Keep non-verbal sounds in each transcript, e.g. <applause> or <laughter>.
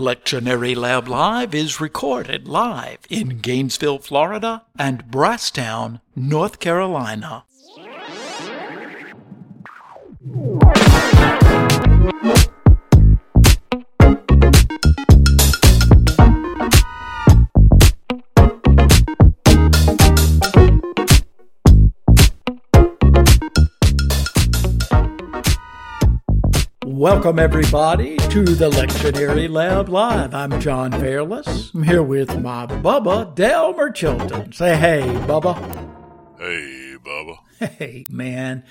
Lectionary Lab Live is recorded live in Gainesville, Florida and Brasstown, North Carolina. Welcome, everybody, to the Lectionary Lab Live. I'm John Fairless. I'm here with my Bubba, Delmer Chilton. Say hey, Bubba. Hey, Bubba. Hey, man.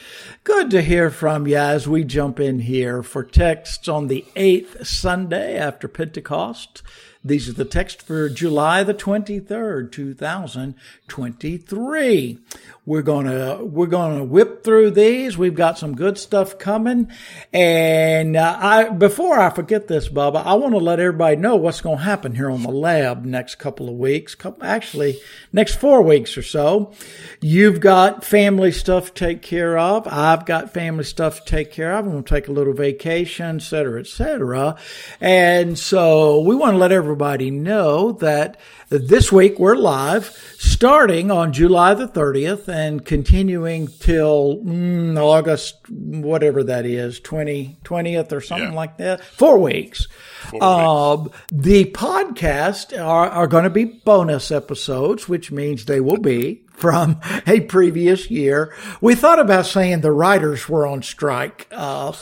Good to hear from you as we jump in here for texts on the eighth Sunday after Pentecost. These are the text for July the 23rd, 2023. We're gonna, we're gonna whip through these. We've got some good stuff coming. And, uh, I, before I forget this, Bubba, I want to let everybody know what's going to happen here on the lab next couple of weeks. Couple, actually, next four weeks or so. You've got family stuff to take care of. I've got family stuff to take care of. I'm going to take a little vacation, et cetera, et cetera. And so we want to let everybody know that this week we're live starting on July the 30th and continuing till mm, August, whatever that is, 20, 20th or something Yeah. like that. Four weeks. Four Um, the podcast are, are going to be bonus episodes, which means they will be from a previous year. We thought about saying the writers were on strike, uh,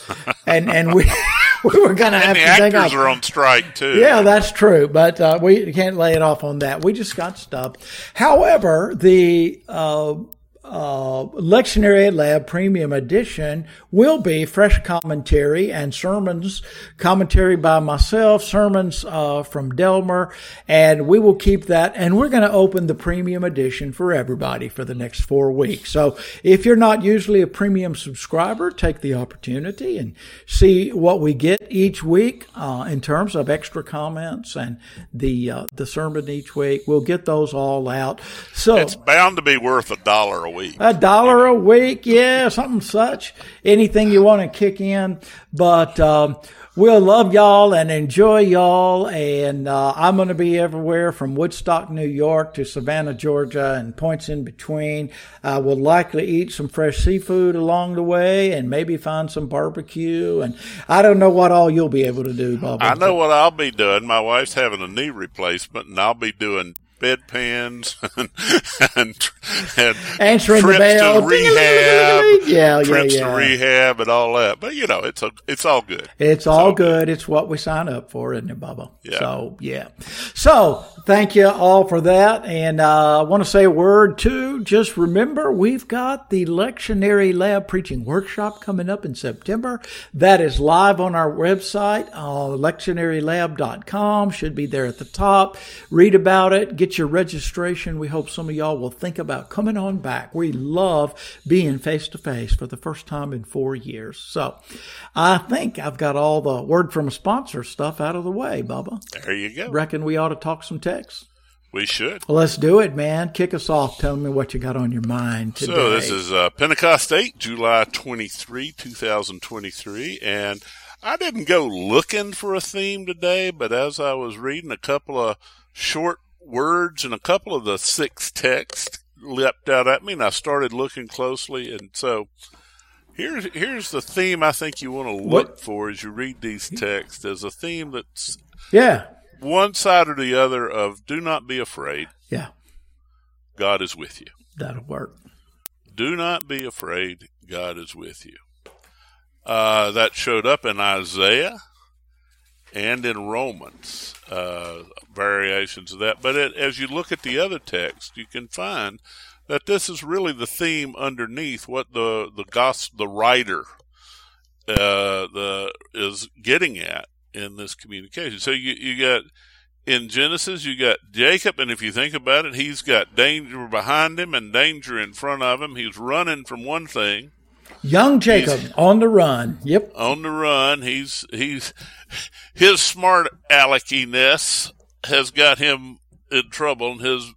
and and we <laughs> we were going to have the to actors are on strike too. yeah, that's true, but uh, we can't lay it off on that. We just got stuff. However, the uh, uh, Lectionary Lab Premium Edition will be fresh commentary and sermons, commentary by myself, sermons uh, from Delmer, and we will keep that. And we're going to open the Premium Edition for everybody for the next four weeks. So if you're not usually a premium subscriber, take the opportunity and see what we get each week uh, in terms of extra comments and the uh, the sermon each week. We'll get those all out. So It's bound to be worth a dollar a week. A dollar a week, yeah, something such. Anything you want to kick in, but um, we'll love y'all and enjoy y'all. And uh, I'm going to be everywhere from Woodstock, New York, to Savannah, Georgia, and points in between. I will likely eat some fresh seafood along the way, and maybe find some barbecue. And I don't know what all you'll be able to do, Bubba. I know what I'll be doing. My wife's having a knee replacement, and I'll be doing bedpans <laughs> and and, and Answering trips to rehab, <laughs> Yeah, yeah, trips yeah. to rehab, and all that. But you know, it's a, it's all good. It's all good. It's what we sign up for, isn't it, Bubba? Yeah. So, yeah. So, thank you all for that. And uh, I want to say a word, too. Just remember, we've got the Lectionary Lab Preaching Workshop coming up in September. That is live on our website, uh, lectionarylab.com. Should be there at the top. Read about it. Get your registration. We hope some of y'all will think about coming on back. We love being face to face for the first time in four years. So I think I've got all the word from a sponsor stuff out of the way, Bubba. There you go. Reckon we ought to talk some text. We should. Well, let's do it, man. Kick us off. Tell me what you got on your mind today. So this is uh, Pentecost 8, July 23, 2023. And I didn't go looking for a theme today, but as I was reading a couple of short words and a couple of the six texts leapt out at me, and I started looking closely. And so here's, here's the theme I think you want to look What- for as you read these texts as a theme that's yeah, one side or the other of do not be afraid. yeah, God is with you. that'll work. Do not be afraid. God is with you. Uh, that showed up in Isaiah and in Romans, uh, variations of that. But it, as you look at the other text, you can find that this is really the theme underneath what the the gospel, the writer, uh, the is getting at in this communication. So you you got in Genesis, you got Jacob, and if you think about it, he's got danger behind him and danger in front of him. He's running from one thing Young Jacob on the run. Yep. on the run. He's he's his smart aleckiness has got him in trouble, and his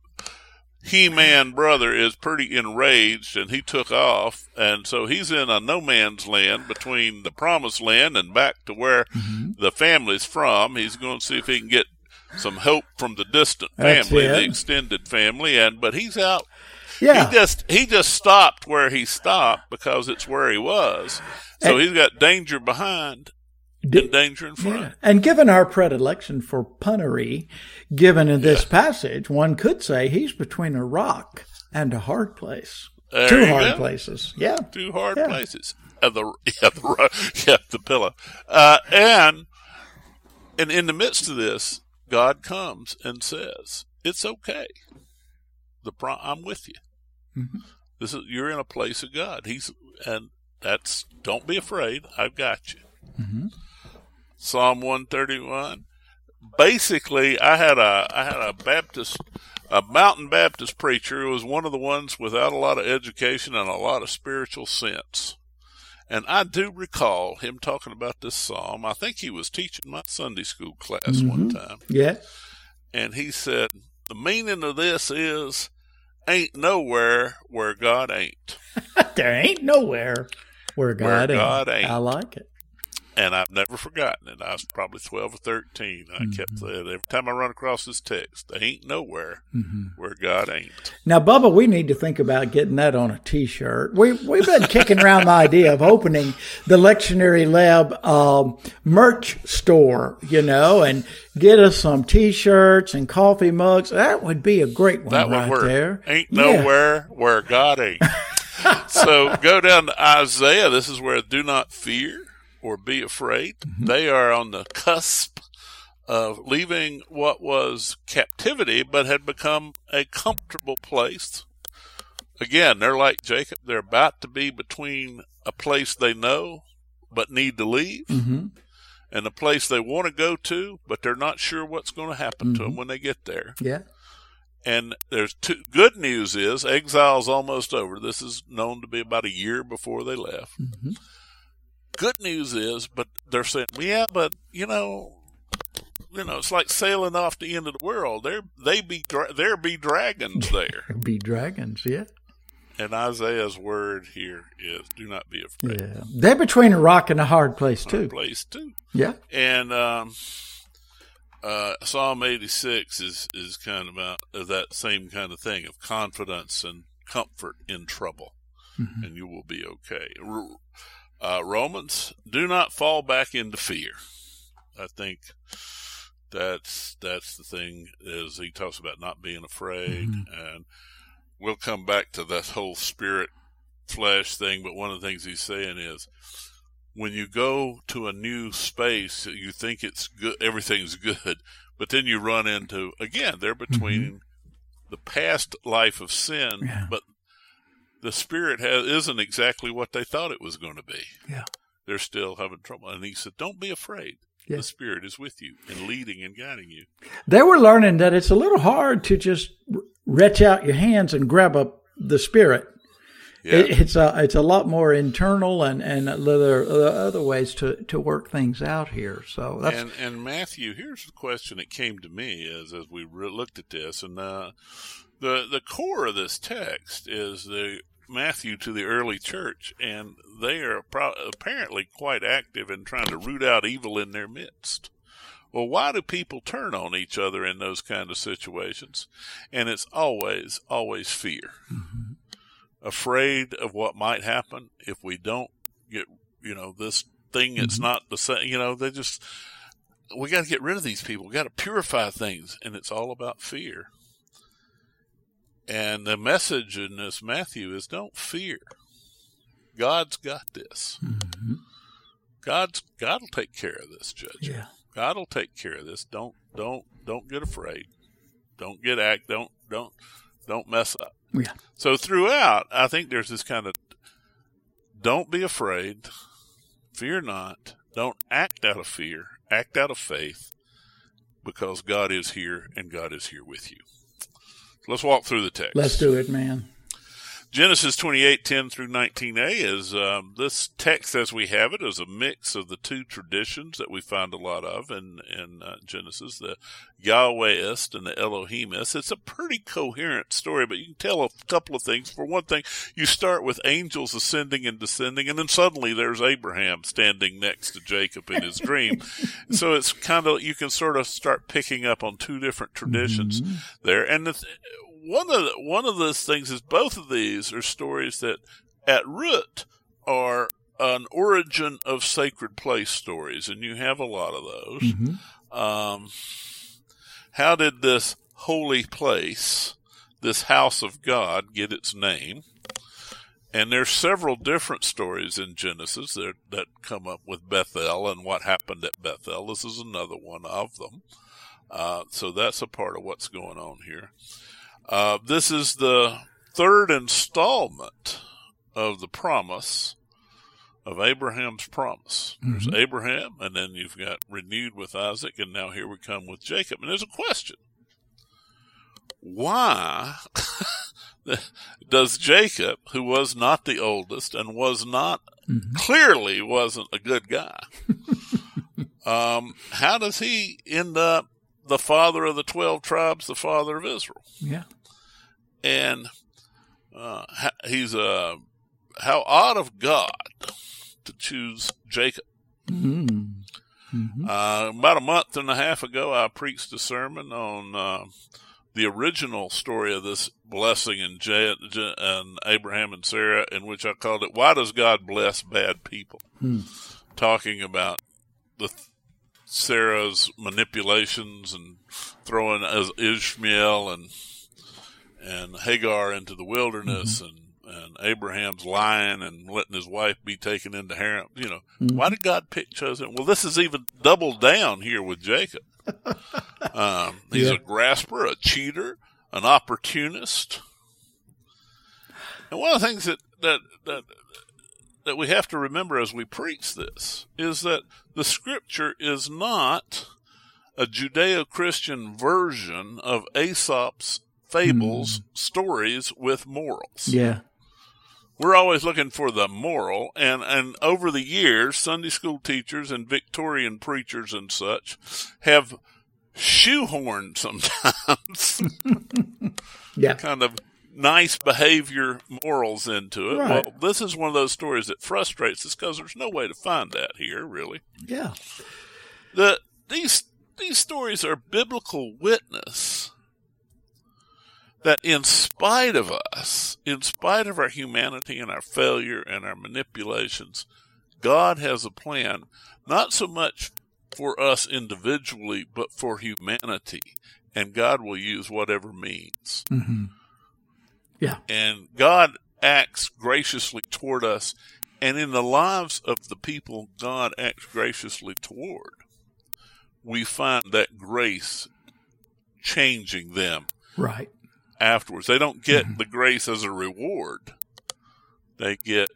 He-Man brother is pretty enraged and he took off. And so he's in a no man's land between the promised land and back to where Mm-hmm. the family's from. He's going to see if he can get some help from the distant family, the extended family. And, but he's out. Yeah. He just, he just stopped where he stopped because it's where he was. So And- he's got danger behind D- and danger in front. Yeah. And given our predilection for punnery, given in this passage, one could say he's between a rock and a hard place. There Two hard go. places. Yeah. two hard Yeah. places. Uh, the <laughs> yeah the yeah the pillow, uh, and and in the midst of this, God comes and says, "It's okay. The pro- I'm with you. Mhm. This is you're in a place of God. He's and that's don't be afraid. I've got you." Mhm. Psalm one thirty one. Basically, I had a I had a Baptist a mountain Baptist preacher who was one of the ones without a lot of education and a lot of spiritual sense. And I do recall him talking about this psalm. I think he was teaching my Sunday school class one time. Yeah. And he said, The meaning of this is ain't nowhere where God ain't. <laughs> there ain't nowhere where God, God ain't. ain't. I like it. And I've never forgotten it. I was probably 12 or 13. I kept saying, every time I run across this text, there ain't nowhere where God ain't. Now, Bubba, we need to think about getting that on a T-shirt. We we've been kicking around the idea of opening the Lectionary Lab um, merch store, you know, and get us some T-shirts and coffee mugs. That would be a great one That right would work. there. Ain't Yeah. nowhere where God ain't. <laughs> so go down to Isaiah. This is where do not fear or be afraid. Mm-hmm. They are on the cusp of leaving what was captivity, but had become a comfortable place. Again, they're like Jacob. They're about to be between a place they know but need to leave hmm and a place they want to go to, but they're not sure what's going to happen Mm-hmm. to them when they get there. Yeah. And there's two good news is exile's almost over. This is known to be about a year before they left. Mhm. Good news is, but they're saying, yeah, but you know, you know, it's like sailing off the end of the world. There, they be dra- there be dragons <laughs> there. Be dragons. Yeah. and Isaiah's word here is, do not be afraid. Yeah. They're between a rock and a hard place too. Place too. Yeah. And um, uh, Psalm 86 is, is kind of about that same kind of thing of confidence and comfort in trouble, Mhm. and you will be okay. Uh, Romans, do not fall back into fear. I think that's that's the thing is he talks about not being afraid, and we'll come back to that whole spirit flesh thing. But one of the things he's saying is when you go to a new space, you think it's good, everything's good, but then you run into again they're between the past life of sin, Yeah. but the spirit has, isn't exactly what they thought it was going to be. Yeah. They're still having trouble, and he said, "Don't be afraid. Yeah. The spirit is with you and leading and guiding you." They were learning that it's a little hard to just reach out your hands and grab up the spirit. Yeah, It, it's a it's a lot more internal and and other other ways to to work things out here. So that's and and Matthew, here's the question that came to me as as we re- looked at this, and uh, the the core of this text is the Matthew to the early church, and they are pro- apparently quite active in trying to root out evil in their midst. Well, why do people turn on each other in those kind of situations? And it's always, always fear. Mm-hmm. Afraid of what might happen if we don't get, you know, this thing it's mm-hmm. not the same, you know, they just, we got to get rid of these people. We got to purify things, and it's all about fear. And the message in this Matthew is don't fear. God's got this. Mhm. God's God will take care of this, Judge. yeah. God will take care of this. Don't don't don't get afraid. Don't get act. Don't don't don't mess up. Yeah. So throughout, I think there's this kind of don't be afraid, fear not. Don't act out of fear. Act out of faith, because God is here and God is here with you. Let's walk through the text. Let's do it, man. Genesis 28, 10 through 19a is um, this text as we have it is a mix of the two traditions that we find a lot of in, in uh, Genesis, the Yahwehist and the Elohimist. It's a pretty coherent story, but you can tell a couple of things. For one thing, you start with angels ascending and descending, and then suddenly there's Abraham standing next to Jacob in his dream. <laughs> so it's kind of, you can sort of start picking up on two different traditions mm-hmm. there. And the, one of the, one of those things is both of these are stories that at root are an origin of sacred place stories, and you have a lot of those. Mm-hmm. Um, how did this holy place, this house of God, get its name? And there's several different stories in Genesis that, that come up with Bethel and what happened at Bethel. This is another one of them. Uh, so that's a part of what's going on here. Uh, this is the third installment of the promise of Abraham's promise. There's mm-hmm. Abraham, and then you've got renewed with Isaac, and now here we come with Jacob. And there's a question. Why <laughs> does Jacob, who was not the oldest and was not, mm-hmm. clearly wasn't a good guy, <laughs> um, how does he end up the father of the 12 tribes, the father of Israel? Yeah and uh, he's a uh, how odd of God to choose Jacob. Mm-hmm. Mm-hmm. Uh, about a month and a half ago, I preached a sermon on uh, the original story of this blessing in J- J- and Abraham and Sarah, in which I called it "Why Does God Bless Bad People?" Mm. Talking about the Sarah's manipulations and throwing Ishmael and and Hagar into the wilderness mm-hmm. and and Abraham's lying and letting his wife be taken into harem. You know, mm-hmm. why did God pick chosen? Well, this is even doubled down here with Jacob. <laughs> um, he's yeah. a grasper, a cheater, an opportunist. And one of the things that, that, that, that we have to remember as we preach this is that the scripture is not a Judeo-Christian version of Aesop's fables, mm. stories with morals. Yeah. We're always looking for the moral, and, and over the years, Sunday school teachers and Victorian preachers and such have shoehorned <laughs> sometimes. <laughs> yeah. Kind of nice behavior morals into it. Right. Well, this is one of those stories that frustrates us because there's no way to find that here, really. Yeah. The these these stories are biblical witness that in spite of us, in spite of our humanity and our failure and our manipulations, God has a plan, not so much for us individually, but for humanity. And God will use whatever means. Mm-hmm. Yeah. And God acts graciously toward us. And in the lives of the people God acts graciously toward, we find that grace changing them. Right afterwards. They don't get mm-hmm. the grace as a reward. They get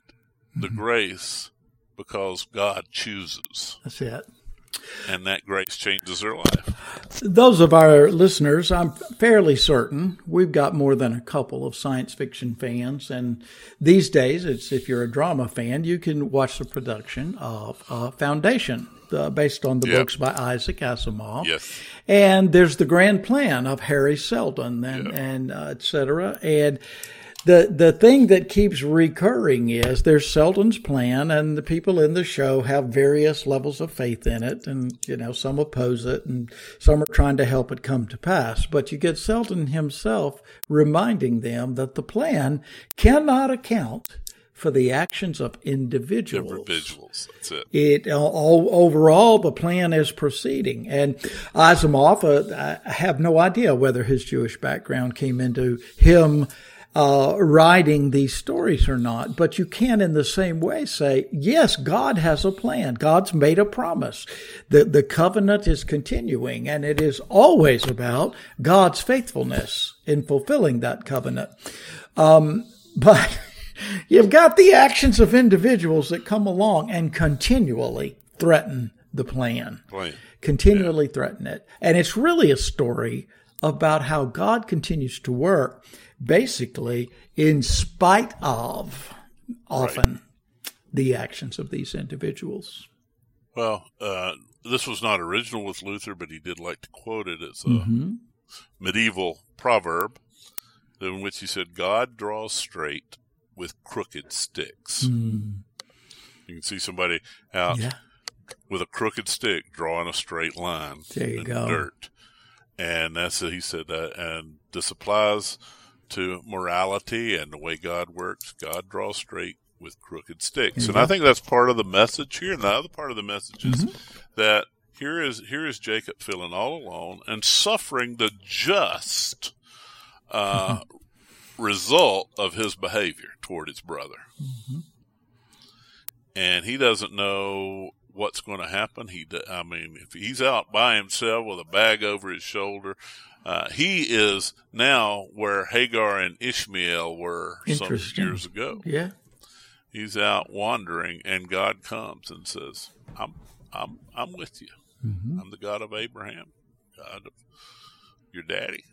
the mm-hmm. grace because God chooses. That's it. And that grace changes their life. Those of our listeners, I'm fairly certain we've got more than a couple of science fiction fans. And these days, it's if you're a drama fan, you can watch the production of uh, Foundation uh, based on the yep. books by Isaac Asimov. Yes. And there's the grand plan of Hari Seldon and, yep. and uh, et cetera. And the, the thing that keeps recurring is there's Seldon's plan and the people in the show have various levels of faith in it. And, you know, some oppose it and some are trying to help it come to pass. But you get Seldon himself reminding them that the plan cannot account for the actions of individuals. Individuals, that's it. It all, overall the plan is proceeding, and Asimov, uh, I have no idea whether his Jewish background came into him. Uh, writing these stories or not, but you can in the same way say, yes, God has a plan. God's made a promise. The, the covenant is continuing and it is always about God's faithfulness in fulfilling that covenant. Um, <laughs> but You've got the actions of individuals that come along and continually threaten the plan. Right. Continually yeah. threaten it. And it's really a story about how God continues to work basically in spite of often right. the actions of these individuals. Well, uh, this was not original with Luther, but he did like to quote it as a mm-hmm. medieval proverb in which he said, God draws straight with crooked sticks. Mm. You can see somebody out yeah. with a crooked stick drawing a straight line there you go. dirt. And that's what he said that, and this applies to morality and the way God works. God draws straight with crooked sticks, and I think that's part of the message here. And the other part of the message is mm-hmm. that here is here is Jacob feeling all alone and suffering the just uh, <laughs> result of his behavior toward his brother. Mm-hmm. And he doesn't know what's going to happen. He, I mean, if he's out by himself with a bag over his shoulder, uh, he is now where Hagar and Ishmael were some years ago. Yeah. He's out wandering and God comes and says, I'm, I'm, I'm with you. Mm-hmm. I'm the God of Abraham, God of your daddy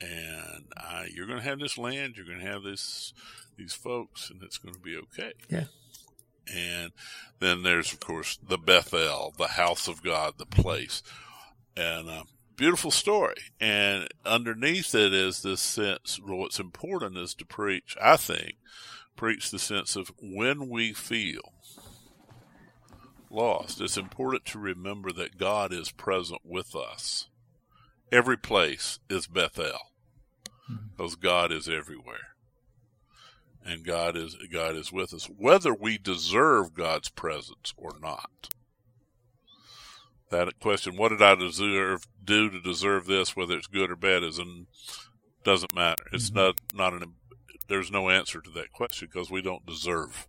and uh, you're going to have this land, you're going to have this these folks, and it's going to be okay. Yeah. And then there's of course the Bethel, the house of God, the place, and a beautiful story. And underneath it is this sense. well, What's important is to preach. I think preach the sense of when we feel lost. It's important to remember that God is present with us. Every place is Bethel mm-hmm. because God is everywhere. And God is God is with us, whether we deserve God's presence or not. That question, what did I deserve do to deserve this, whether it's good or bad, is not doesn't matter. It's mm-hmm. not not an there's no answer to that question because we don't deserve.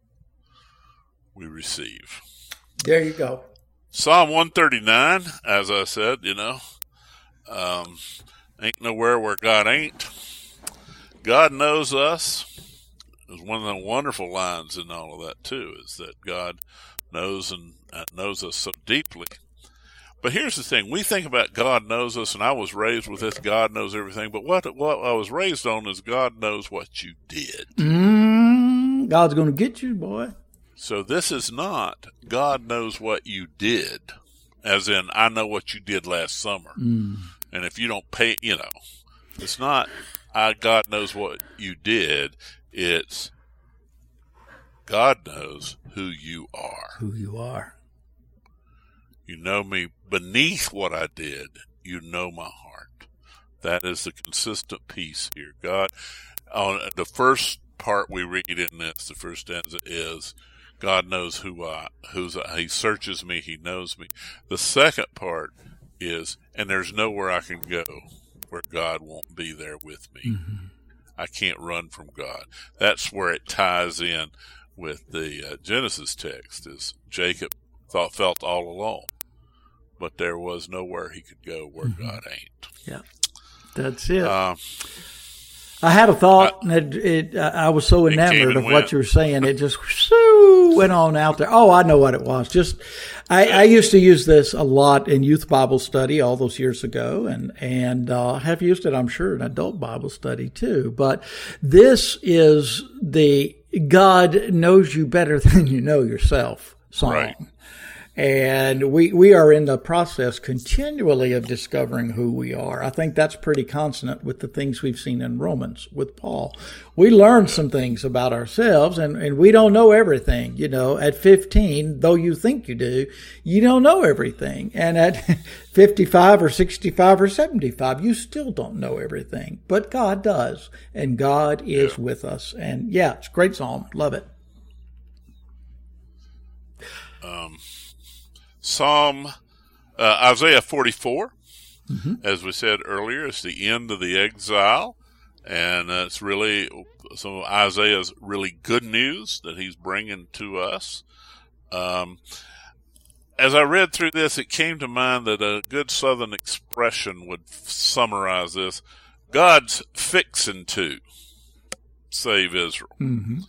We receive. There you go. Psalm 139, as I said, you know, um, ain't nowhere where God ain't. God knows us. Is one of the wonderful lines in all of that too. Is that God knows and knows us so deeply. But here's the thing: we think about God knows us, and I was raised with this. God knows everything. But what what I was raised on is God knows what you did. Mm, God's going to get you, boy. So this is not God knows what you did, as in I know what you did last summer, mm. and if you don't pay, you know, it's not I, God knows what you did. It's God knows who you are. Who you are. You know me beneath what I did. You know my heart. That is the consistent piece here. God, on the first part we read in this, the first stanza is, God knows who I, who's I, He searches me. He knows me. The second part is, and there's nowhere I can go where God won't be there with me. Mm-hmm. I can't run from God. That's where it ties in with the uh, Genesis text is Jacob thought felt all alone, but there was nowhere he could go where mm-hmm. God ain't. Yeah, that's it. Uh, I had a thought, I, and it, it, I was so enamored of went. what you were saying. It just went on out there. Oh, I know what it was. Just, I, I, used to use this a lot in youth Bible study all those years ago, and and uh, have used it, I'm sure, in adult Bible study too. But this is the God knows you better than you know yourself song. Right. And we, we are in the process continually of discovering who we are. I think that's pretty consonant with the things we've seen in Romans with Paul. We learn some things about ourselves and, and we don't know everything. You know, at 15, though you think you do, you don't know everything. And at <laughs> 55 or 65 or 75, you still don't know everything. But God does. And God is yeah. with us. And yeah, it's a great psalm. Love it. Um, Psalm uh, Isaiah 44, mm-hmm. as we said earlier, is the end of the exile, and uh, it's really some of Isaiah's really good news that he's bringing to us. Um, as I read through this, it came to mind that a good Southern expression would summarize this: "God's fixing to save Israel." Mm-hmm.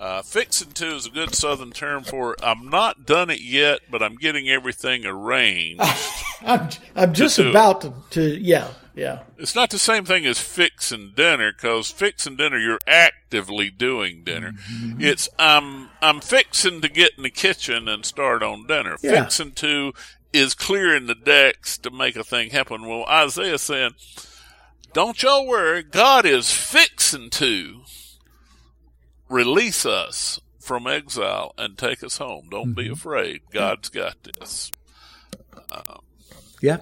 Uh, fixing to is a good southern term for I'm not done it yet, but I'm getting everything arranged. <laughs> I'm, I'm just to about to, to, yeah. Yeah. It's not the same thing as fixing dinner because fixing dinner, you're actively doing dinner. Mm-hmm. It's I'm I'm fixing to get in the kitchen and start on dinner. Yeah. Fixing to is clearing the decks to make a thing happen. Well, Isaiah saying, "Don't y'all worry, God is fixing to release us from exile and take us home. Don't mm-hmm. be afraid. God's got this." Um, yeah.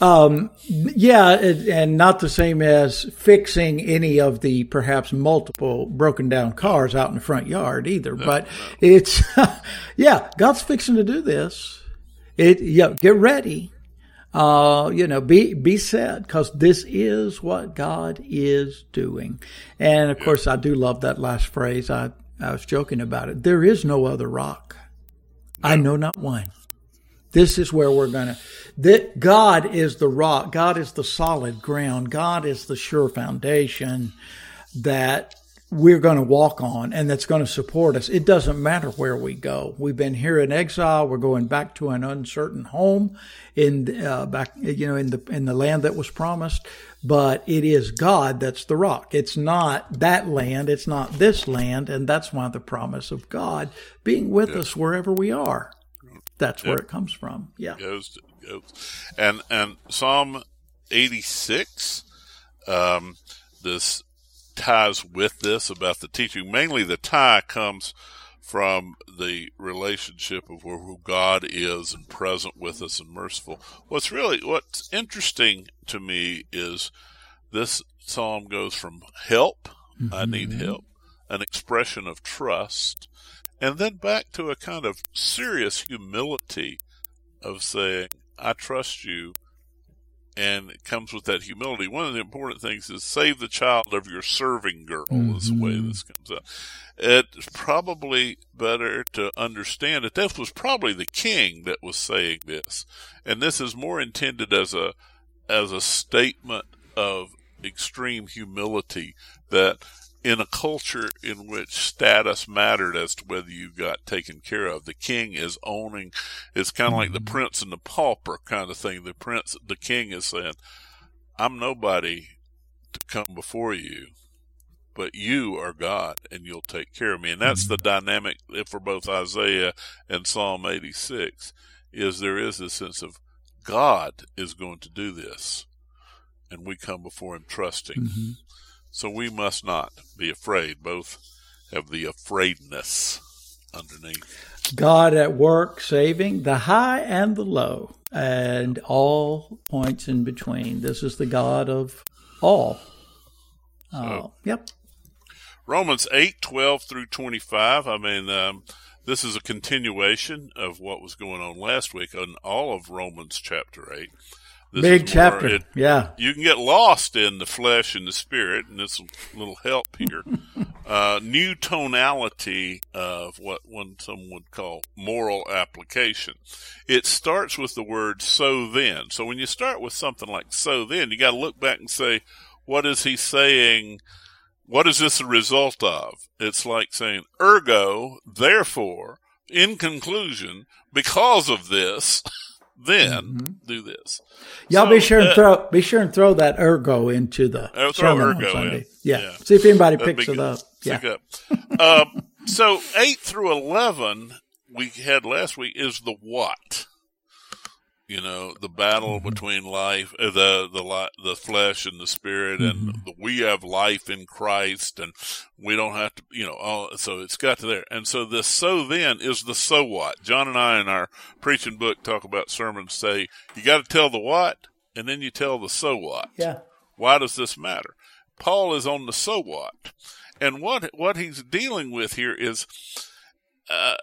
Um, yeah, and not the same as fixing any of the perhaps multiple broken down cars out in the front yard either. No, but no. it's, <laughs> yeah, God's fixing to do this. It, yeah, get ready. Uh, you know, be, be set because this is what God is doing. And of course, I do love that last phrase. I, I was joking about it. There is no other rock. I know not one. This is where we're going to, that God is the rock. God is the solid ground. God is the sure foundation that we're going to walk on and that's going to support us. It doesn't matter where we go. We've been here in exile. We're going back to an uncertain home in, uh, back, you know, in the, in the land that was promised. But it is God that's the rock. It's not that land. It's not this land. And that's why the promise of God being with yeah. us wherever we are. That's where it comes from. Yeah. Goes, to, goes. And, and Psalm 86, um, this ties with this about the teaching. Mainly the tie comes from the relationship of who God is and present with us and merciful. What's really, what's interesting to me is this psalm goes from help, mm-hmm. I need mm-hmm. help, an expression of trust, and then back to a kind of serious humility of saying, I trust you. And it comes with that humility. One of the important things is save the child of your serving girl mm-hmm. is the way mm-hmm. this comes out. It's probably better to understand that this was probably the king that was saying this. And this is more intended as a, as a statement of extreme humility that in a culture in which status mattered as to whether you got taken care of. The king is owning, it's kind of mm-hmm. like the mm-hmm. prince and the pauper kind of thing. The prince, the king is saying, I'm nobody to come before you, but you are God and you'll take care of me. And that's mm-hmm. the dynamic for both Isaiah and Psalm 86 is there is a sense of God is going to do this and we come before him trusting. Mm-hmm. So we must not be afraid. Both have the afraidness underneath. God at work saving the high and the low and all points in between. This is the God of all. Uh, yep. Romans 8, 12 through 25. I mean, um, this is a continuation of what was going on last week on all of Romans chapter 8. This Big chapter. It, yeah. You can get lost in the flesh and the spirit, and this little help here. <laughs> uh, new tonality of what one some would call moral application. It starts with the word so then. So when you start with something like so then, you got to look back and say, what is he saying? What is this a result of? It's like saying, ergo, therefore, in conclusion, because of this, <laughs> then mm-hmm. do this. Y'all so, be sure and uh, throw be sure and throw that ergo into the uh, throw ergo Sunday. Yeah. yeah. See if anybody That'd picks it up. Yeah. Up. um, so eight through eleven we had last week is the what you know, the battle mm-hmm. between life, uh, the, the, the flesh and the spirit mm-hmm. and the, we have life in Christ and we don't have to, you know, all, so it's got to there. And so this so then is the so what. John and I in our preaching book talk about sermons say you got to tell the what and then you tell the so what. Yeah. Why does this matter? Paul is on the so what. And what, what he's dealing with here is, uh,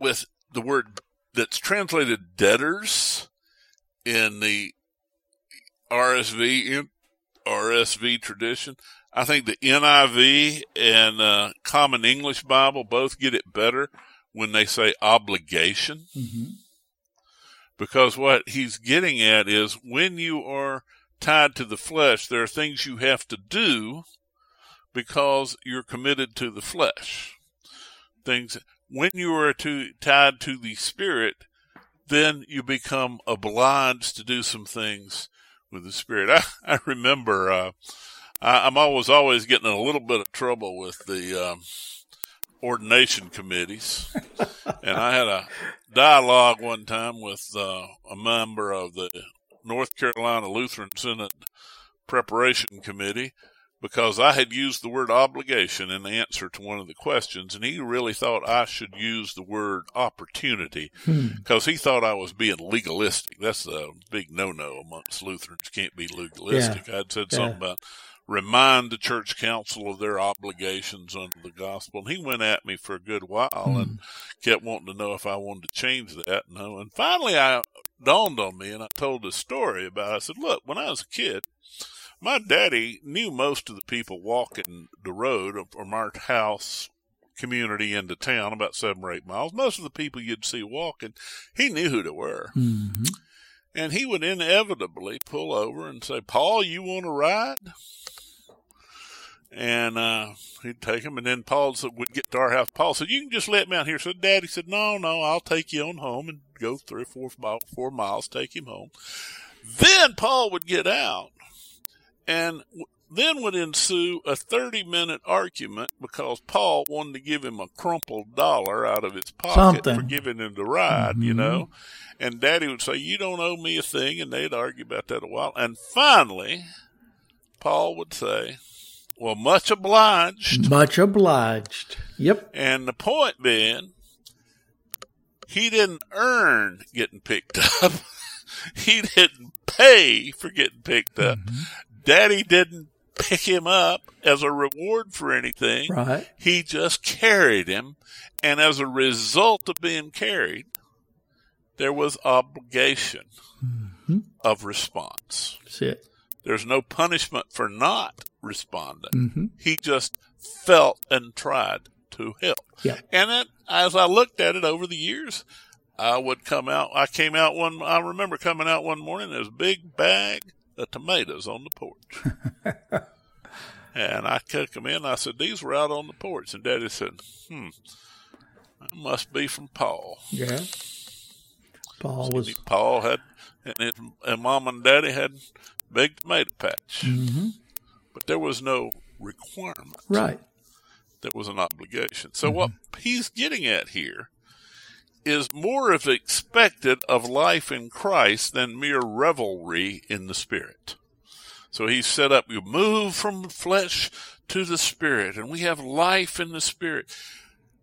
with the word that's translated debtors in the RSV in RSV tradition. I think the NIV and uh, Common English Bible both get it better when they say obligation. Mm-hmm. Because what he's getting at is when you are tied to the flesh, there are things you have to do because you're committed to the flesh. Things when you are to, tied to the spirit, then you become obliged to do some things with the Spirit. I, <laughs> I remember, uh, I, am always, always getting in a little bit of trouble with the, um, ordination committees. <laughs> and I had a dialogue one time with, uh, a member of the North Carolina Lutheran Synod Preparation Committee because I had used the word obligation in answer to one of the questions, and he really thought I should use the word opportunity because hmm. he thought I was being legalistic. That's a big no-no amongst Lutherans. Can't be legalistic. Yeah. I'd said yeah. something about remind the church council of their obligations under the gospel. And he went at me for a good while hmm. and kept wanting to know if I wanted to change that. No. And finally I dawned on me and I told this story about, it. I said, look, when I was a kid, my daddy knew most of the people walking the road from our house community into town, about seven or eight miles. Most of the people you'd see walking, he knew who they were. Mm-hmm. And he would inevitably pull over and say, Paul, you want to ride? And uh, he'd take him, and then Paul would get to our house. Paul said, "You can just let me out here." So Daddy said, "No, no, I'll take you on home and go three or four, four miles, take him home." Then Paul would get out, and then would ensue a 30 minute argument because Paul wanted to give him a crumpled dollar out of his pocket Something. for giving him the ride, mm-hmm. you know. And daddy would say, You don't owe me a thing. And they'd argue about that a while. And finally, Paul would say, Well, much obliged. Much obliged. Yep. And the point being, he didn't earn getting picked <laughs> up. he didn't pay for getting picked up. Mm-hmm. Daddy didn't pick him up as a reward for anything. Right. He just carried him. And as a result of being carried, there was obligation mm-hmm. of response. That's it. There's no punishment for not responding. Mm-hmm. He just felt and tried to help. Yeah. And it, as I looked at it over the years, I would come out. I came out one. I remember coming out one morning. There was a big bag the tomatoes on the porch. <laughs> and I took them in. I said, These were out on the porch. And Daddy said, Hmm, that must be from Paul. Yeah. Paul was. Paul had, and, it, and Mom and Daddy had big tomato patch. Mm-hmm. But there was no requirement. Right. There was an obligation. So mm-hmm. what he's getting at here is more of expected of life in Christ than mere revelry in the Spirit. So he set up, you move from flesh to the Spirit, and we have life in the Spirit.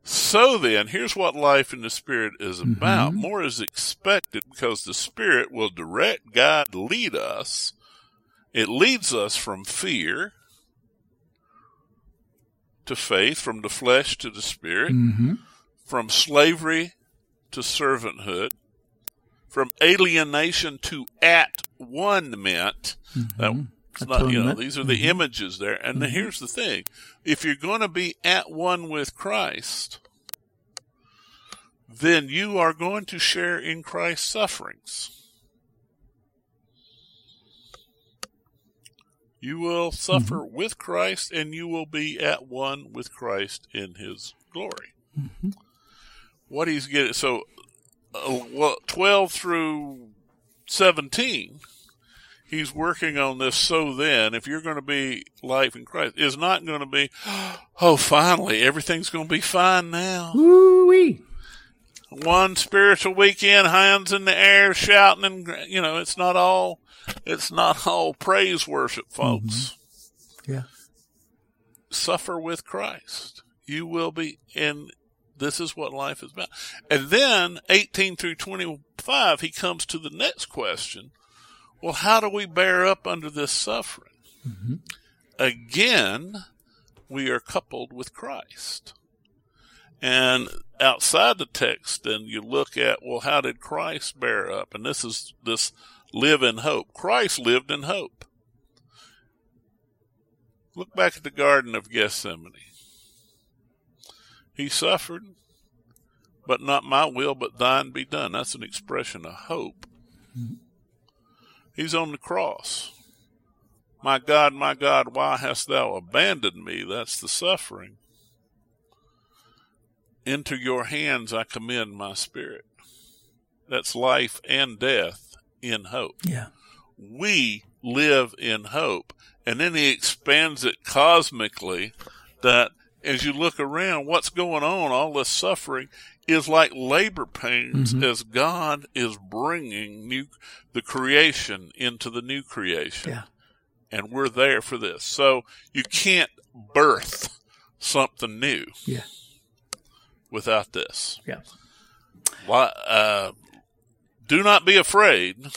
So then, here's what life in the Spirit is mm-hmm. about. Mm-hmm. More is expected because the Spirit will direct, guide, lead us. It leads us from fear to faith, from the flesh to the Spirit, mm-hmm. from slavery to servanthood, from alienation to at one meant. Mm-hmm. not, you know, these are the mm-hmm. images there. And mm-hmm. here's the thing. If you're going to be at one with Christ, then you are going to share in Christ's sufferings. You will suffer mm-hmm. with Christ and you will be at one with Christ in his glory. What he's getting. So, uh, well, 12 through 17, he's working on this. So then, if you're going to be life in Christ, is not going to be, <gasps> oh, finally, everything's going to be fine now. Woo-wee. One spiritual weekend, hands in the air, shouting, and you know, it's not all, it's not <laughs> all praise worship, folks. Mm-hmm. Yeah. Suffer with Christ. You will be in this is what life is about. And then 18 through 25, he comes to the next question. Well, how do we bear up under this suffering? Mm-hmm. Again, we are coupled with Christ. And outside the text, then you look at, well, how did Christ bear up? And this is this live in hope. Christ lived in hope. Look back at the Garden of Gethsemane. He suffered, but not my will, but thine be done. That's an expression of hope. He's on the cross. My God, my God, why hast thou abandoned me? That's the suffering. Into your hands I commend my spirit. That's life and death in hope. Yeah. We live in hope. And then he expands it cosmically that as you look around, what's going on, all this suffering is like labor pains mm-hmm. as God is bringing new, the creation into the new creation. Yeah. And we're there for this. So you can't birth something new. Yeah. Without this. Yeah. Why, uh, do not be afraid.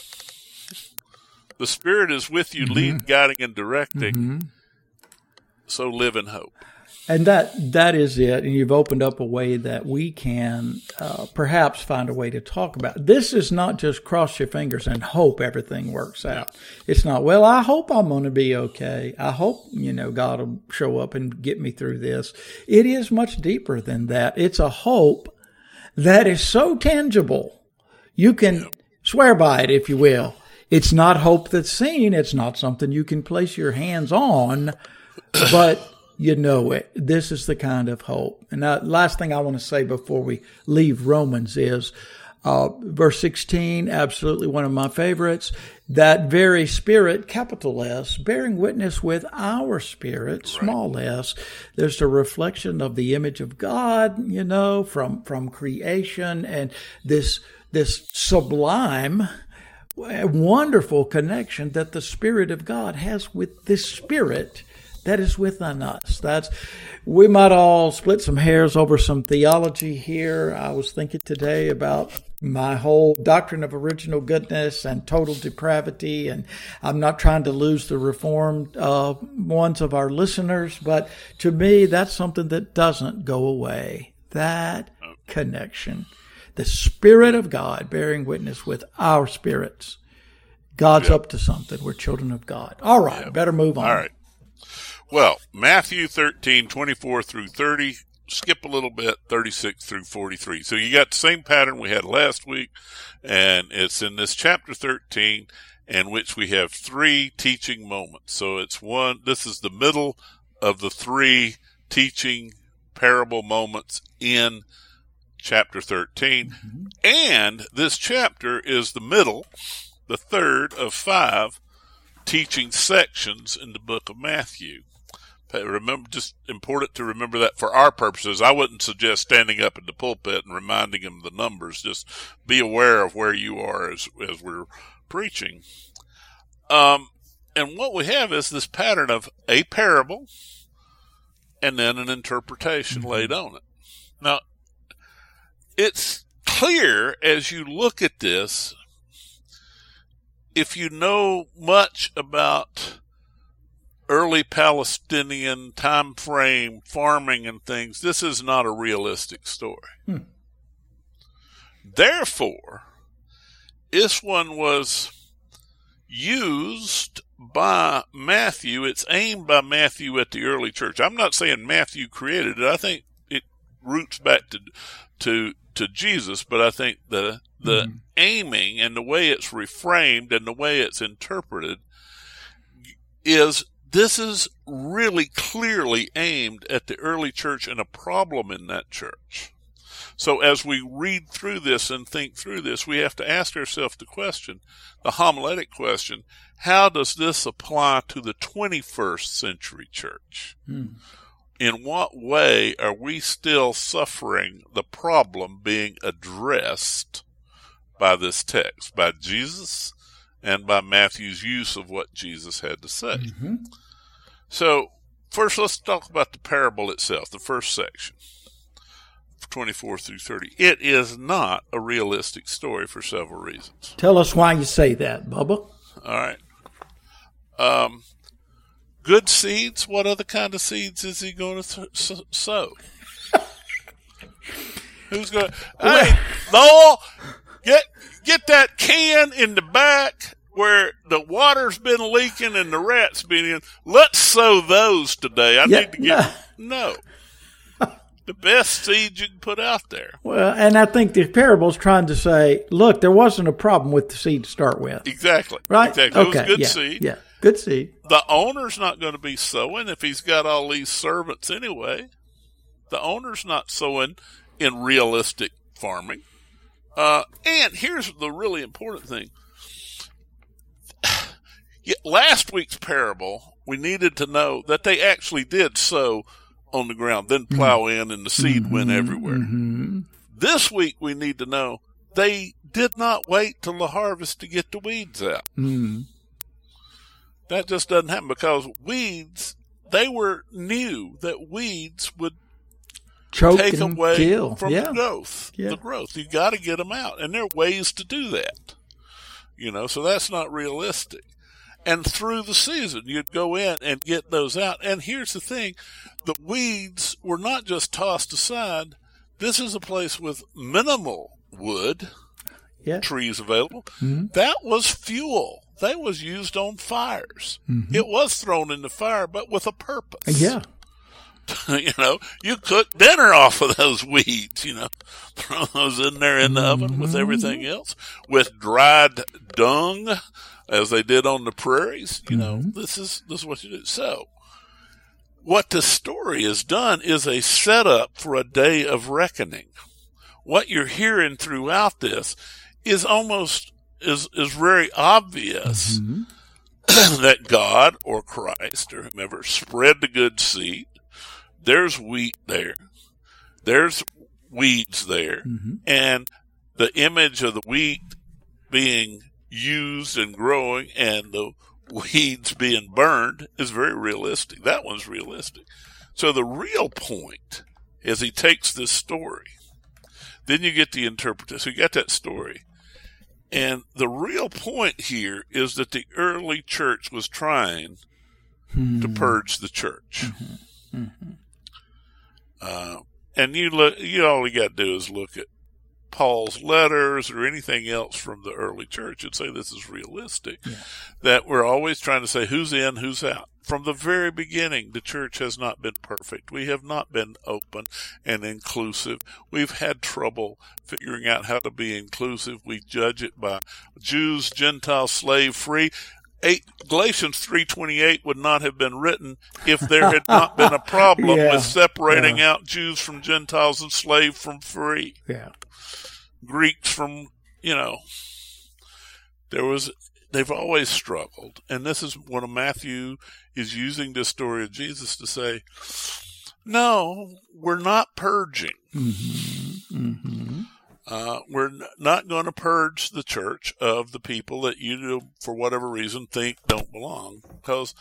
The Spirit is with you, mm-hmm. leading, guiding, and directing. Mm-hmm. So live in hope. And that that is it. And you've opened up a way that we can uh, perhaps find a way to talk about. This is not just cross your fingers and hope everything works out. It's not. Well, I hope I'm going to be okay. I hope you know God will show up and get me through this. It is much deeper than that. It's a hope that is so tangible. You can swear by it, if you will. It's not hope that's seen. It's not something you can place your hands on, but you know it. This is the kind of hope. And the last thing I want to say before we leave Romans is, uh, verse 16, absolutely one of my favorites. That very spirit, capital S, bearing witness with our spirit, small s. There's a reflection of the image of God, you know, from, from creation and this, this sublime, wonderful connection that the Spirit of God has with this Spirit that is within us. That's we might all split some hairs over some theology here. I was thinking today about my whole doctrine of original goodness and total depravity, and I'm not trying to lose the reformed uh, ones of our listeners, but to me, that's something that doesn't go away. That connection, the Spirit of God bearing witness with our spirits. God's up to something. We're children of God. All right, better move on. All right. Well, Matthew 13, 24 through 30, skip a little bit, 36 through 43. So you got the same pattern we had last week, and it's in this chapter 13, in which we have three teaching moments. So it's one, this is the middle of the three teaching parable moments in chapter 13. Mm-hmm. And this chapter is the middle, the third of five teaching sections in the book of Matthew remember, just important to remember that for our purposes. I wouldn't suggest standing up in the pulpit and reminding them the numbers. Just be aware of where you are as as we're preaching. Um, and what we have is this pattern of a parable and then an interpretation mm-hmm. laid on it. Now, it's clear as you look at this, if you know much about early Palestinian time frame farming and things, this is not a realistic story. Hmm. Therefore, this one was used by Matthew. It's aimed by Matthew at the early church. I'm not saying Matthew created it. I think it roots back to to to Jesus, but I think the the mm-hmm. aiming and the way it's reframed and the way it's interpreted is this is really clearly aimed at the early church and a problem in that church. So as we read through this and think through this, we have to ask ourselves the question, the homiletic question, how does this apply to the 21st century church? Hmm. In what way are we still suffering the problem being addressed by this text, by Jesus and by Matthew's use of what Jesus had to say? Mm-hmm. So, first, let's talk about the parable itself, the first section, 24 through 30. It is not a realistic story for several reasons. Tell us why you say that, Bubba. All right. Um, good seeds. What other kind of seeds is he going to th- sow? <laughs> Who's going? to... Hey, Noel, get get that can in the back where the water's been leaking and the rats been in. Let's sow those today. I yeah, need to get no. no. the best seed you can put out there. Well, and I think the parable's trying to say, look, there wasn't a problem with the seed to start with. Exactly. Right? Exactly. Okay. It was good yeah, seed. Yeah. Good seed. The owner's not going to be sowing if he's got all these servants anyway. The owner's not sowing in realistic farming. Uh, and here's the really important thing <sighs> last week's parable, we needed to know that they actually did sow on the ground, then plow in, and the seed went everywhere. Mm-hmm. This week, we need to know they did not wait till the harvest to get the weeds out. Mm. That just doesn't happen because weeds, they were knew that weeds would Choke take away kill. from yeah. the growth. Yeah. The growth. You got to get them out, and there are ways to do that. You know, so that's not realistic. And through the season, you'd go in and get those out. And here's the thing: the weeds were not just tossed aside. This is a place with minimal wood Yeah. trees available. Mm-hmm. That was fuel. That was used on fires. It was thrown in the fire, but with a purpose. Yeah. <laughs> you know, you cook dinner off of those weeds, you know, <laughs> throw those in there in the oven Mm-hmm. with everything else, with dried dung, as they did on the prairies. You know, Mm-hmm. this is, this is what you do. So, what the story has done is a setup for a day of reckoning. What you're hearing throughout this is almost, is, is very obvious <clears throat> that God or Christ or whomever spread the good seed. There's wheat there. There's weeds there. Mm-hmm. And the image of the wheat being used and growing and the weeds being burned is very realistic. That one's realistic. So the real point is he takes this story. Then you get the interpretation. So you got that story. And the real point here is that the early church was trying to hmm. purge the church. Mm-hmm. Mm-hmm. Uh, and you look, you all you got to do is look at Paul's letters or anything else from the early church and say this is realistic. That we're always trying to say who's in, who's out. From the very beginning, the church has not been perfect. We have not been open and inclusive. We've had trouble figuring out how to be inclusive. We judge it by Jews, Gentiles, slave free. Eight, Galatians 3.28 would not have been written if there had not been a <laughs> problem Yeah. with separating out Jews from Gentiles and slave from free. Yeah. Greeks from, you know, there was, they've always struggled. And this is of Matthew is using this story of Jesus to say, no, we're not purging. Mm-hmm. Mm-hmm. Uh, we're n- not going to purge the church of the people that you, for whatever reason, think don't belong, because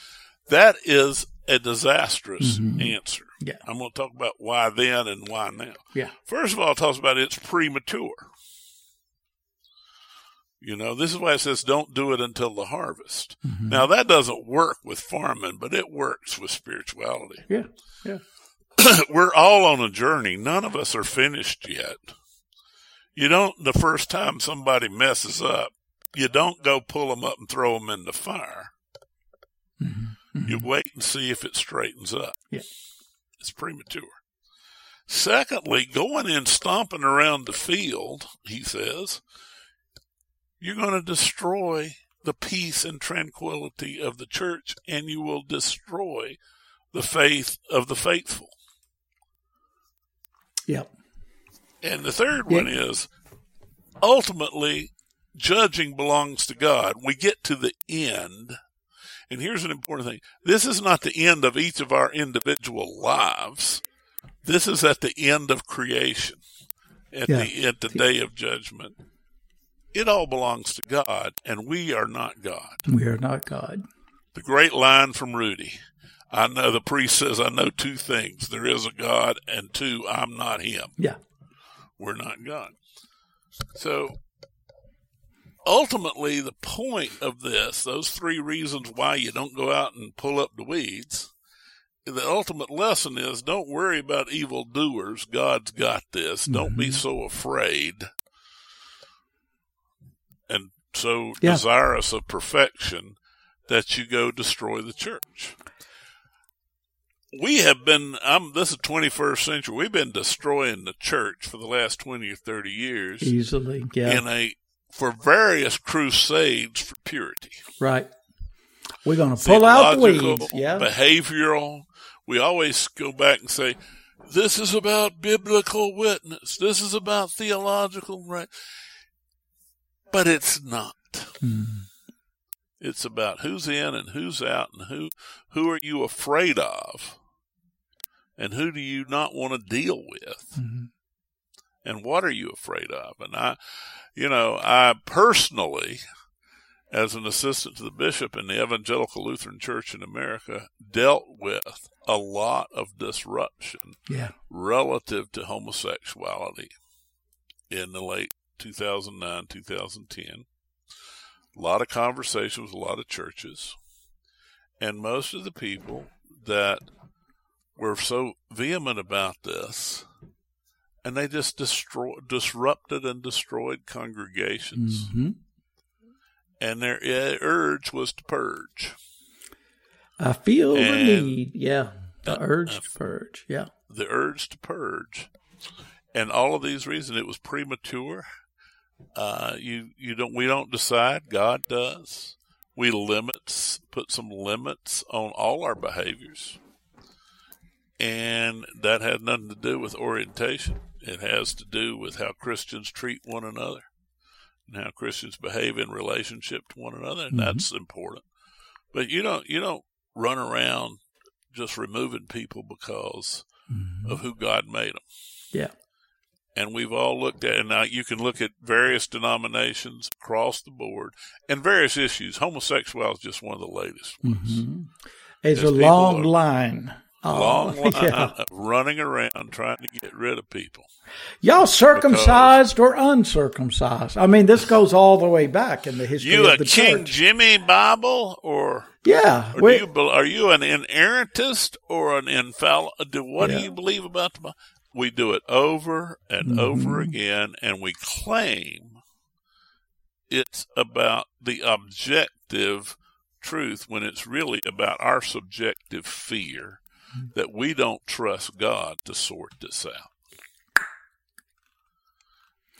that is a disastrous answer. Yeah. I'm going to talk about why then and why now. Yeah. First of all, it talks about it's premature. You know, this is why it says don't do it until the harvest. Now, that doesn't work with farming, but it works with spirituality. Yeah. Yeah. <clears throat> We're all on a journey. None of us are finished yet. You don't, the first time somebody messes up, you don't go pull them up and throw them in the fire. Mm-hmm. Mm-hmm. You wait and see if it straightens up. Yeah. It's premature. Secondly, going in stomping around the field, he says, you're going to destroy the peace and tranquility of the church and you will destroy the faith of the faithful. Yep. And the third Yeah. one is ultimately judging belongs to God. We get to the end. And here's an important thing. This is not the end of each of our individual lives. This is at the end of creation, at Yeah. the at the day of judgment. It all belongs to God, and we are not God. We are not God. The great line from Rudy. I know the priest says, I know two things. There is a God, and two, I'm not him Yeah. We're not God. So ultimately, the point of this, those three reasons why you don't go out and pull up the weeds, the ultimate lesson is don't worry about evil doers. God's got this. Don't be mm-hmm. so afraid and so Yeah. desirous of perfection that you go destroy the church. We have been, I'm, this is 21st century. We've been destroying the church for the last 20 or 30 years Easily. Yeah. in a, for various crusades for purity. right. We're going to pull out the weeds. Yeah. Behavioral. We always go back and say, this is about biblical witness. This is about theological right. But it's not. Hmm. It's about who's in and who's out and who, who are you afraid of and who do you not want to deal with? Mm-hmm. And what are you afraid of? And I, you know, I personally, as an assistant to the bishop in the Evangelical Lutheran Church in America, dealt with a lot of disruption yeah. relative to homosexuality in the late 2009, 2010. A lot of conversations with a lot of churches. And most of the people that were so vehement about this, and they just destroy, disrupted and destroyed congregations. Mm-hmm. And their urge was to purge. I feel and, the need. Yeah. The uh, urge uh, to purge. Yeah. The urge to purge. And all of these reasons, it was premature. Uh, you, you don't, we don't decide. God does. We limits, put some limits on all our behaviors and that had nothing to do with orientation. It has to do with how Christians treat one another and how Christians behave in relationship to one another, and mm-hmm. that's important. But you don't you don't run around just removing people because mm-hmm. of who God made them. Yeah. And we've all looked at, and now you can look at various denominations across the board and various issues. Homosexuality is just one of the latest ones. Mm-hmm. It's a long line Oh, long line <laughs> yeah. of <laughs> running around trying to get rid of people. Y'all circumcised or uncircumcised? I mean, this goes all the way back in the history you of the King church. Jimmy Bible or yeah? Or you, are you an inerrantist or an infallible? What yeah. do you believe about the Bible? We do it over and mm-hmm. over again, and we claim it's about the objective truth when it's really about our subjective fear that we don't trust God to sort this out.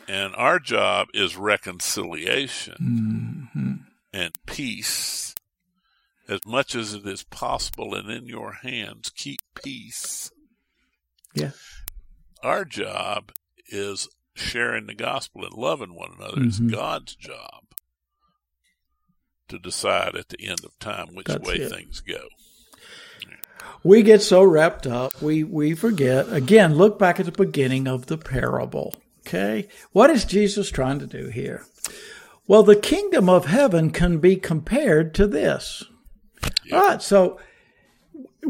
And our job is reconciliation mm-hmm. and peace as much as it is possible and in your hands. Keep peace. Yeah. Our job is sharing the gospel and loving one another. Mm-hmm. It's God's job to decide at the end of time which That's way it. things go we get so wrapped up, we, we forget. Again, look back at the beginning of the parable. Okay. What is Jesus trying to do here? Well, the kingdom of heaven can be compared to this. Yeah. All right. So <laughs>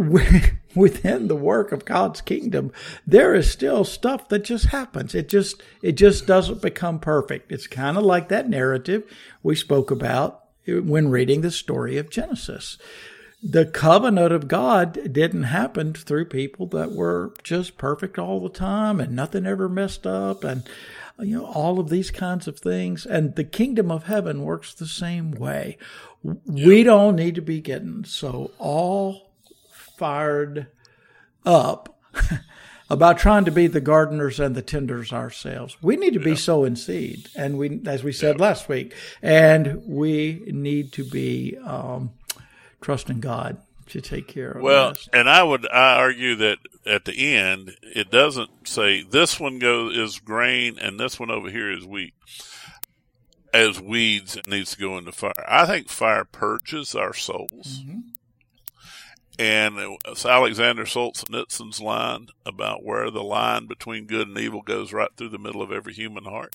within the work of God's kingdom, there is still stuff that just happens. It just, it just doesn't become perfect. It's kind of like that narrative we spoke about when reading the story of Genesis the covenant of God didn't happen through people that were just perfect all the time and nothing ever messed up and you know all of these kinds of things. And the kingdom of heaven works the same way. We don't need to be getting so all fired up <laughs> about trying to be the gardeners and the tenders ourselves. We need to be sowing seed, and we, as we said last week, and we need to be um, trusting God to take care of. Well, and I would I argue that at the end it doesn't say this one goes is grain and this one over here is wheat. As weeds, it needs to go into fire. I think fire purges our souls. Mm-hmm. And it's Alexander Solzhenitsyn's line about where the line between good and evil goes right through the middle of every human heart.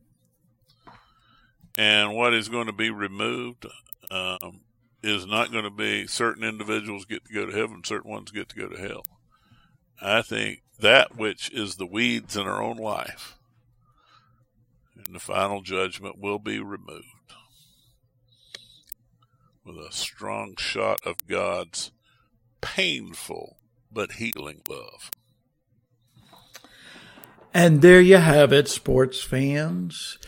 And what is going to be removed um, is not going to be certain individuals get to go to heaven, certain ones get to go to hell. I think that which is the weeds in our own life in the final judgment will be removed with a strong shot of God's painful but healing love. And there you have it, sports fans.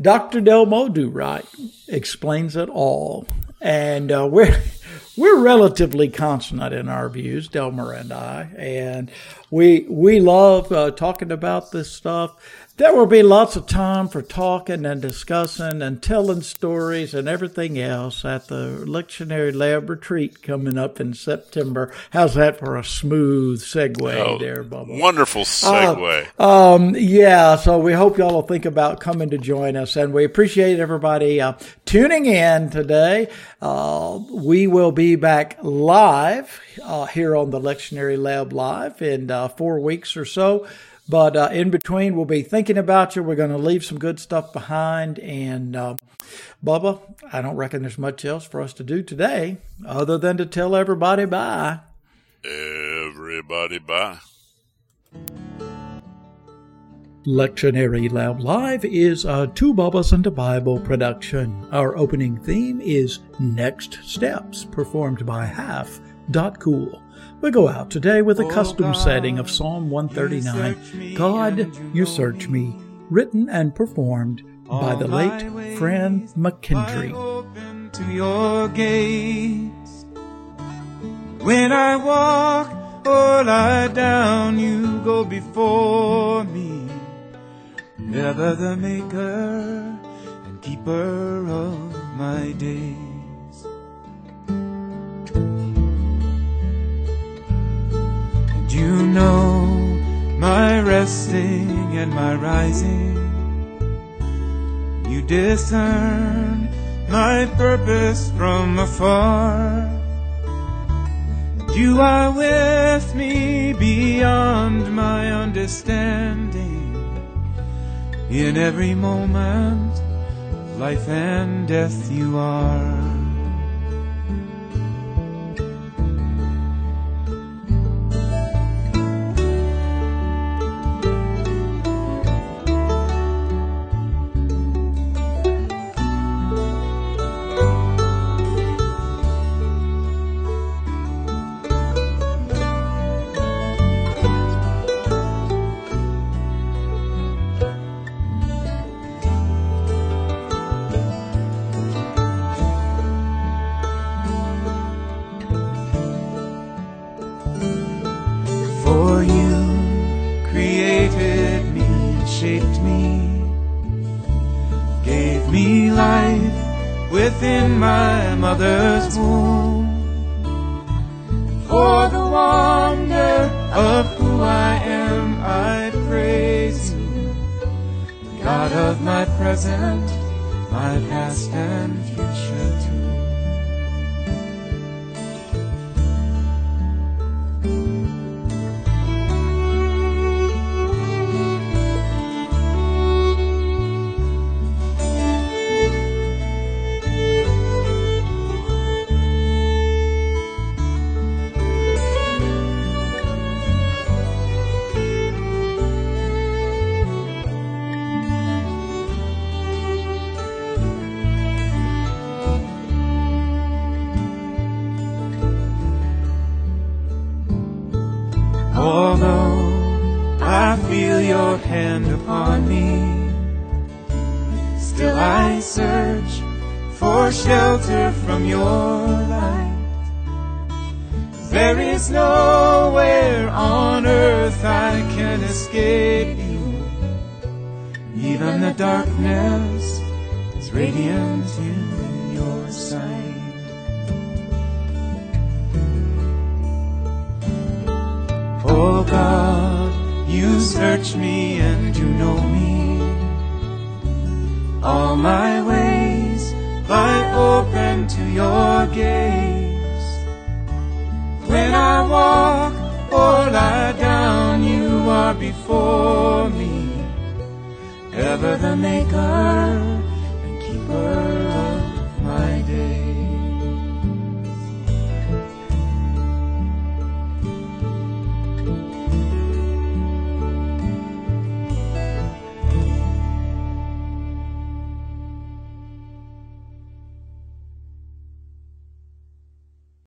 Dr. Del Modu Right explains it all. And uh, we're <laughs> we're relatively consonant in our views, Delmer and I, and we we love uh, talking about this stuff. There will be lots of time for talking and discussing and telling stories and everything else at the Lectionary Lab retreat coming up in September. How's that for a smooth segue oh, there, Bubba? Wonderful segue. Uh, um, yeah, so we hope y'all will think about coming to join us, and we appreciate everybody uh, tuning in today. Uh, we will be back live uh, here on the Lectionary Lab Live in uh, four weeks or so. But uh, in between, we'll be thinking about you. We're going to leave some good stuff behind. And uh, Bubba, I don't reckon there's much else for us to do today other than to tell everybody bye. Everybody bye. Lectionary Lab Live is a Two Bubbas and a Bible production. Our opening theme is Next Steps, performed by Half. Dot Cool. We go out today with a oh, custom setting of Psalm 139, God, You Search Me, written and performed by the late Fran McKendree. To your gates. When I walk or lie down, you go before me. Never the maker and keeper of my days. You know my resting and my rising. You discern my purpose from afar. You are with me beyond my understanding. In every moment, life and death you are.